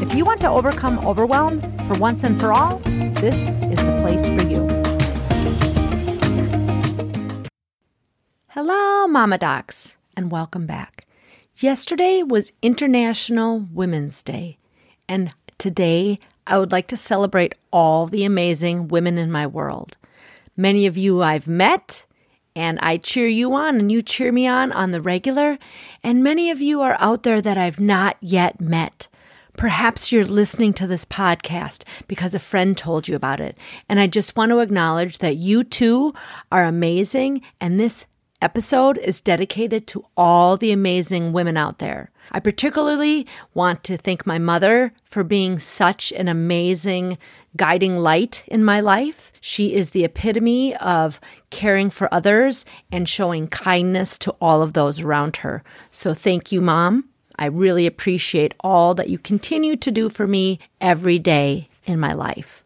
If you want to overcome overwhelm for once and for all, this is the place for you. Hello, Mama Docs, and welcome back. Yesterday was International Women's Day, and today I would like to celebrate all the amazing women in my world. Many of you I've met, and I cheer you on, and you cheer me on on the regular, and many of you are out there that I've not yet met. Perhaps you're listening to this podcast because a friend told you about it. And I just want to acknowledge that you too are amazing. And this episode is dedicated to all the amazing women out there. I particularly want to thank my mother for being such an amazing guiding light in my life. She is the epitome of caring for others and showing kindness to all of those around her. So thank you, Mom. I really appreciate all that you continue to do for me every day in my life.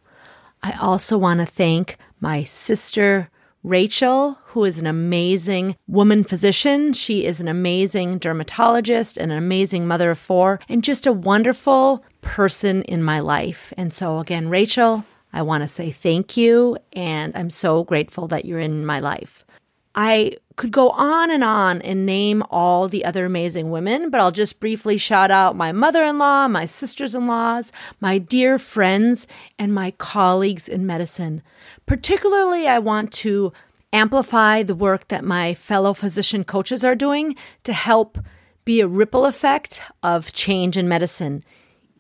I also want to thank my sister, Rachel, who is an amazing woman physician. She is an amazing dermatologist and an amazing mother of four and just a wonderful person in my life. And so, again, Rachel, I want to say thank you. And I'm so grateful that you're in my life. I could go on and on and name all the other amazing women, but I'll just briefly shout out my mother in law, my sisters in laws, my dear friends, and my colleagues in medicine. Particularly, I want to amplify the work that my fellow physician coaches are doing to help be a ripple effect of change in medicine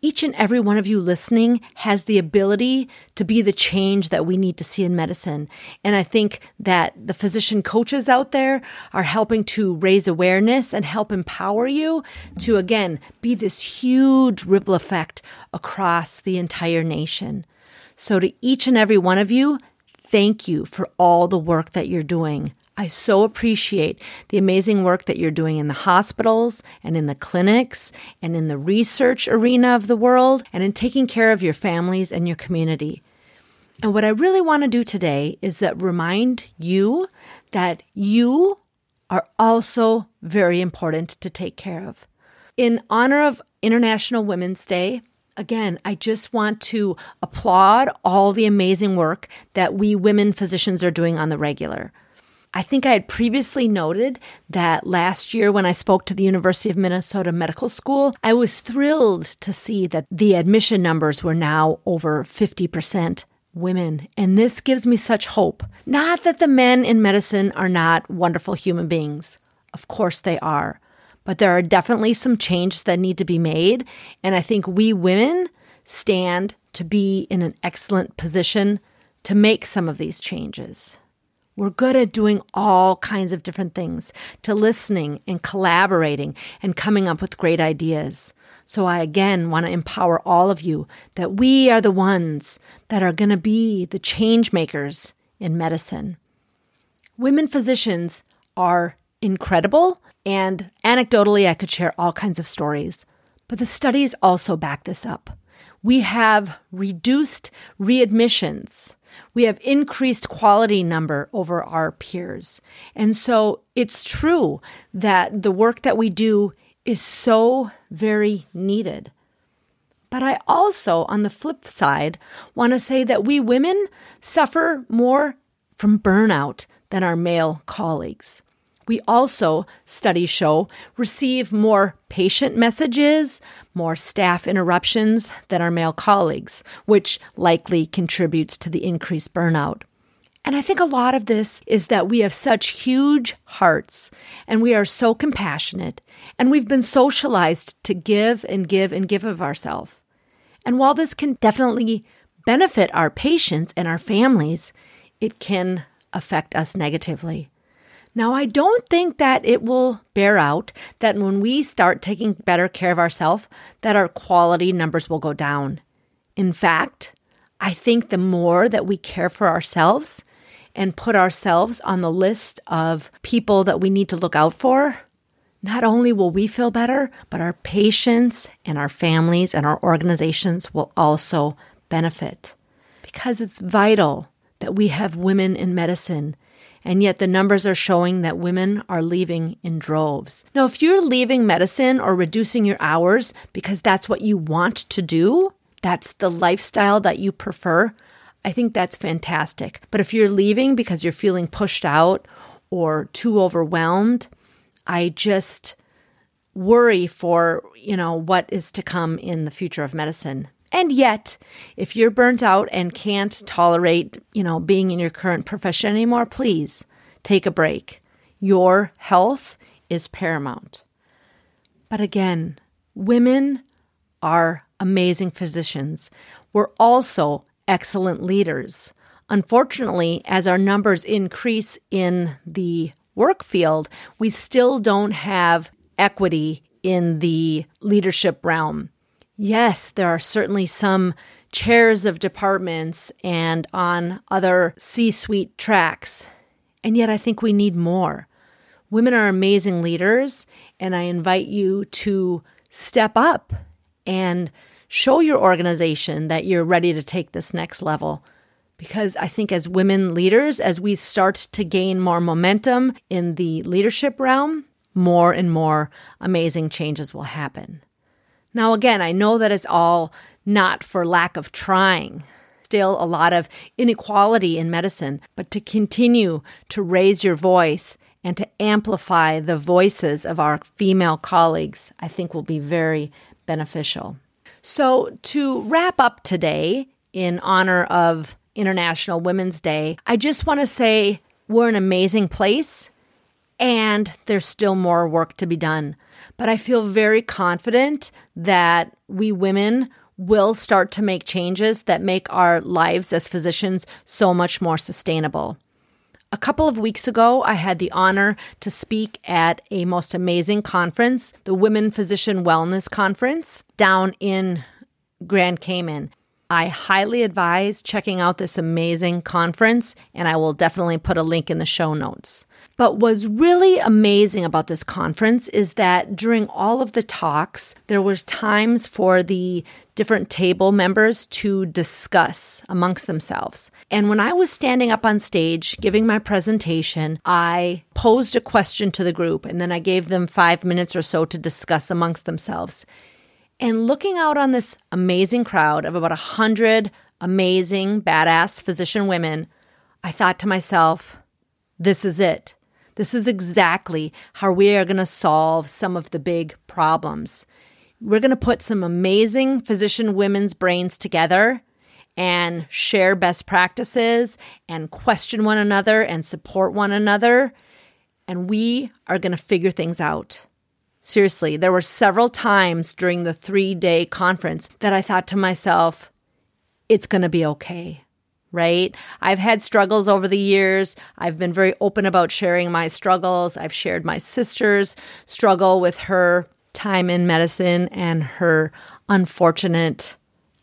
each and every one of you listening has the ability to be the change that we need to see in medicine. And I think that the physician coaches out there are helping to raise awareness and help empower you to, again, be this huge ripple effect across the entire nation. So, to each and every one of you, thank you for all the work that you're doing. I so appreciate the amazing work that you're doing in the hospitals and in the clinics and in the research arena of the world and in taking care of your families and your community. And what I really want to do today is that remind you that you are also very important to take care of. In honor of International Women's Day, again, I just want to applaud all the amazing work that we women physicians are doing on the regular. I think I had previously noted that last year when I spoke to the University of Minnesota Medical School, I was thrilled to see that the admission numbers were now over 50% women. And this gives me such hope. Not that the men in medicine are not wonderful human beings. Of course they are. But there are definitely some changes that need to be made. And I think we women stand to be in an excellent position to make some of these changes. We're good at doing all kinds of different things, to listening and collaborating and coming up with great ideas. So I again want to empower all of you that we are the ones that are going to be the change makers in medicine. Women physicians are incredible, and anecdotally, I could share all kinds of stories. But the studies also back this up. We have reduced readmissions we have increased quality number over our peers. And so it's true that the work that we do is so very needed. But I also, on the flip side, want to say that we women suffer more from burnout than our male colleagues. We also, studies show, receive more patient messages, more staff interruptions than our male colleagues, which likely contributes to the increased burnout. And I think a lot of this is that we have such huge hearts and we are so compassionate and we've been socialized to give and give and give of ourselves. And while this can definitely benefit our patients and our families, it can affect us negatively. Now, I don't think that it will bear out that when we start taking better care of ourselves, that our quality numbers will go down. In fact, I think the more that we care for ourselves and put ourselves on the list of people that we need to look out for, not only will we feel better, but our patients and our families and our organizations will also benefit. Because it's vital that we have women in medicine. And yet the numbers are showing that women are leaving in droves. Now, if you're leaving medicine or reducing your hours because that's what you want to do, that's the lifestyle that you prefer, I think that's fantastic. But if you're leaving because you're feeling pushed out or too overwhelmed, I just worry for, you know, what is to come in the future of medicine. And yet, if you're burnt out and can't tolerate, you know, being in your current profession anymore, please take a break. Your health is paramount. But again, women are amazing physicians. We're also excellent leaders. Unfortunately, as our numbers increase in the work field, we still don't have equity in the leadership realm. Yes, there are certainly some chairs of departments and on other C suite tracks. And yet, I think we need more. Women are amazing leaders, and I invite you to step up and show your organization that you're ready to take this next level. Because I think as women leaders, as we start to gain more momentum in the leadership realm, more and more amazing changes will happen. Now, again, I know that is all not for lack of trying. Still, a lot of inequality in medicine, but to continue to raise your voice and to amplify the voices of our female colleagues, I think will be very beneficial. So, to wrap up today in honor of International Women's Day, I just want to say we're an amazing place and there's still more work to be done. But I feel very confident that we women will start to make changes that make our lives as physicians so much more sustainable. A couple of weeks ago, I had the honor to speak at a most amazing conference, the Women Physician Wellness Conference, down in Grand Cayman. I highly advise checking out this amazing conference, and I will definitely put a link in the show notes. But what's really amazing about this conference is that during all of the talks, there was times for the different table members to discuss amongst themselves. And when I was standing up on stage giving my presentation, I posed a question to the group and then I gave them five minutes or so to discuss amongst themselves. And looking out on this amazing crowd of about a hundred amazing, badass physician women, I thought to myself, this is it. This is exactly how we are going to solve some of the big problems. We're going to put some amazing physician women's brains together and share best practices and question one another and support one another. And we are going to figure things out. Seriously, there were several times during the three day conference that I thought to myself, it's going to be okay right? I've had struggles over the years. I've been very open about sharing my struggles. I've shared my sister's struggle with her time in medicine and her unfortunate,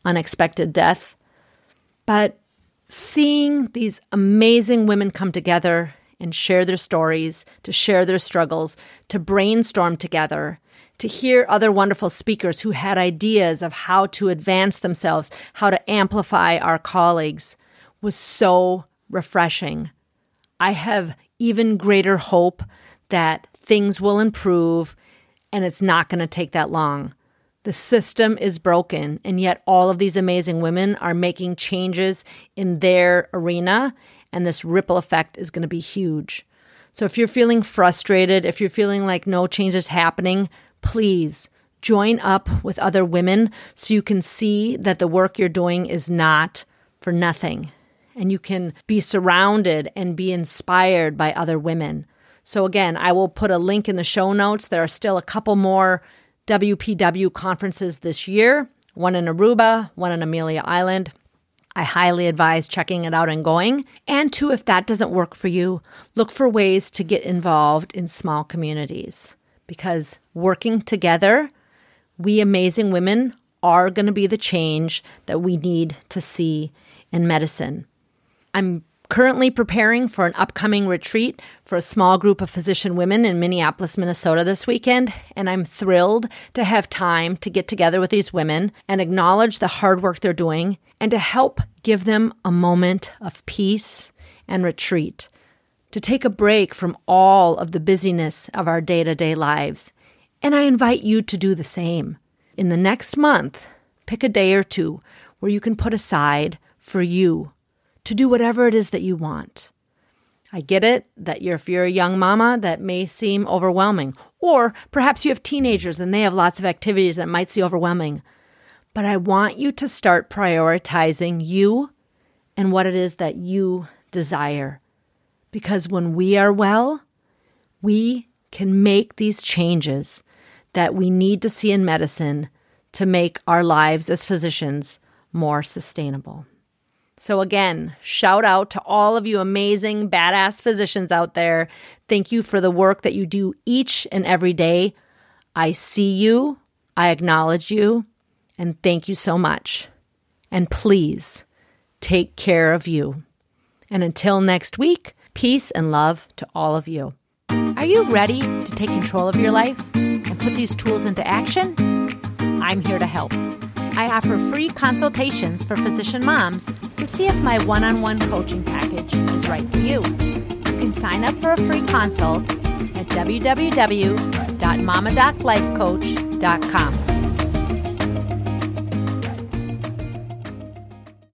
unexpected death. But seeing these amazing women come together and share their stories, to share their struggles, to brainstorm together, to hear other wonderful speakers who had ideas of how to advance themselves, how to amplify our colleagues was so refreshing. I have even greater hope that things will improve and it's not going to take that long. The system is broken, and yet all of these amazing women are making changes in their arena, and this ripple effect is going to be huge. So if you're feeling frustrated, if you're feeling like no change is happening, please join up with other women so you can see that the work you're doing is not for nothing and you can be surrounded and be inspired by other women. So, again, I will put a link in the show notes. There are still a couple more WPW conferences this year one in Aruba, one in Amelia Island. I highly advise checking it out and going. And two, if that doesn't work for you, look for ways to get involved in small communities because working together, we amazing women are going to be the change that we need to see in medicine. I'm currently preparing for an upcoming retreat for a small group of physician women in Minneapolis, Minnesota this weekend, and I'm thrilled to have time to get together with these women and acknowledge the hard work they're doing and to help give them a moment of peace and retreat, to take a break from all of the busyness of our day to day lives. And I invite you to do the same. In the next month, pick a day or two where you can put aside for you to do whatever it is that you want. I get it that you're, if you're a young mama, that may seem overwhelming. Or perhaps you have teenagers and they have lots of activities that might seem overwhelming. But I want you to start prioritizing you and what it is that you desire. Because when we are well, we can make these changes that we need to see in medicine to make our lives as physicians more sustainable. So, again, shout out to all of you amazing, badass physicians out there. Thank you for the work that you do each and every day. I see you, I acknowledge you, and thank you so much. And please take care of you. And until next week, peace and love to all of you. Are you ready to take control of your life and put these tools into action? I'm here to help. I offer free consultations for physician moms to see if my one on one coaching package is right for you. You can sign up for a free consult at www.mamadoclifecoach.com.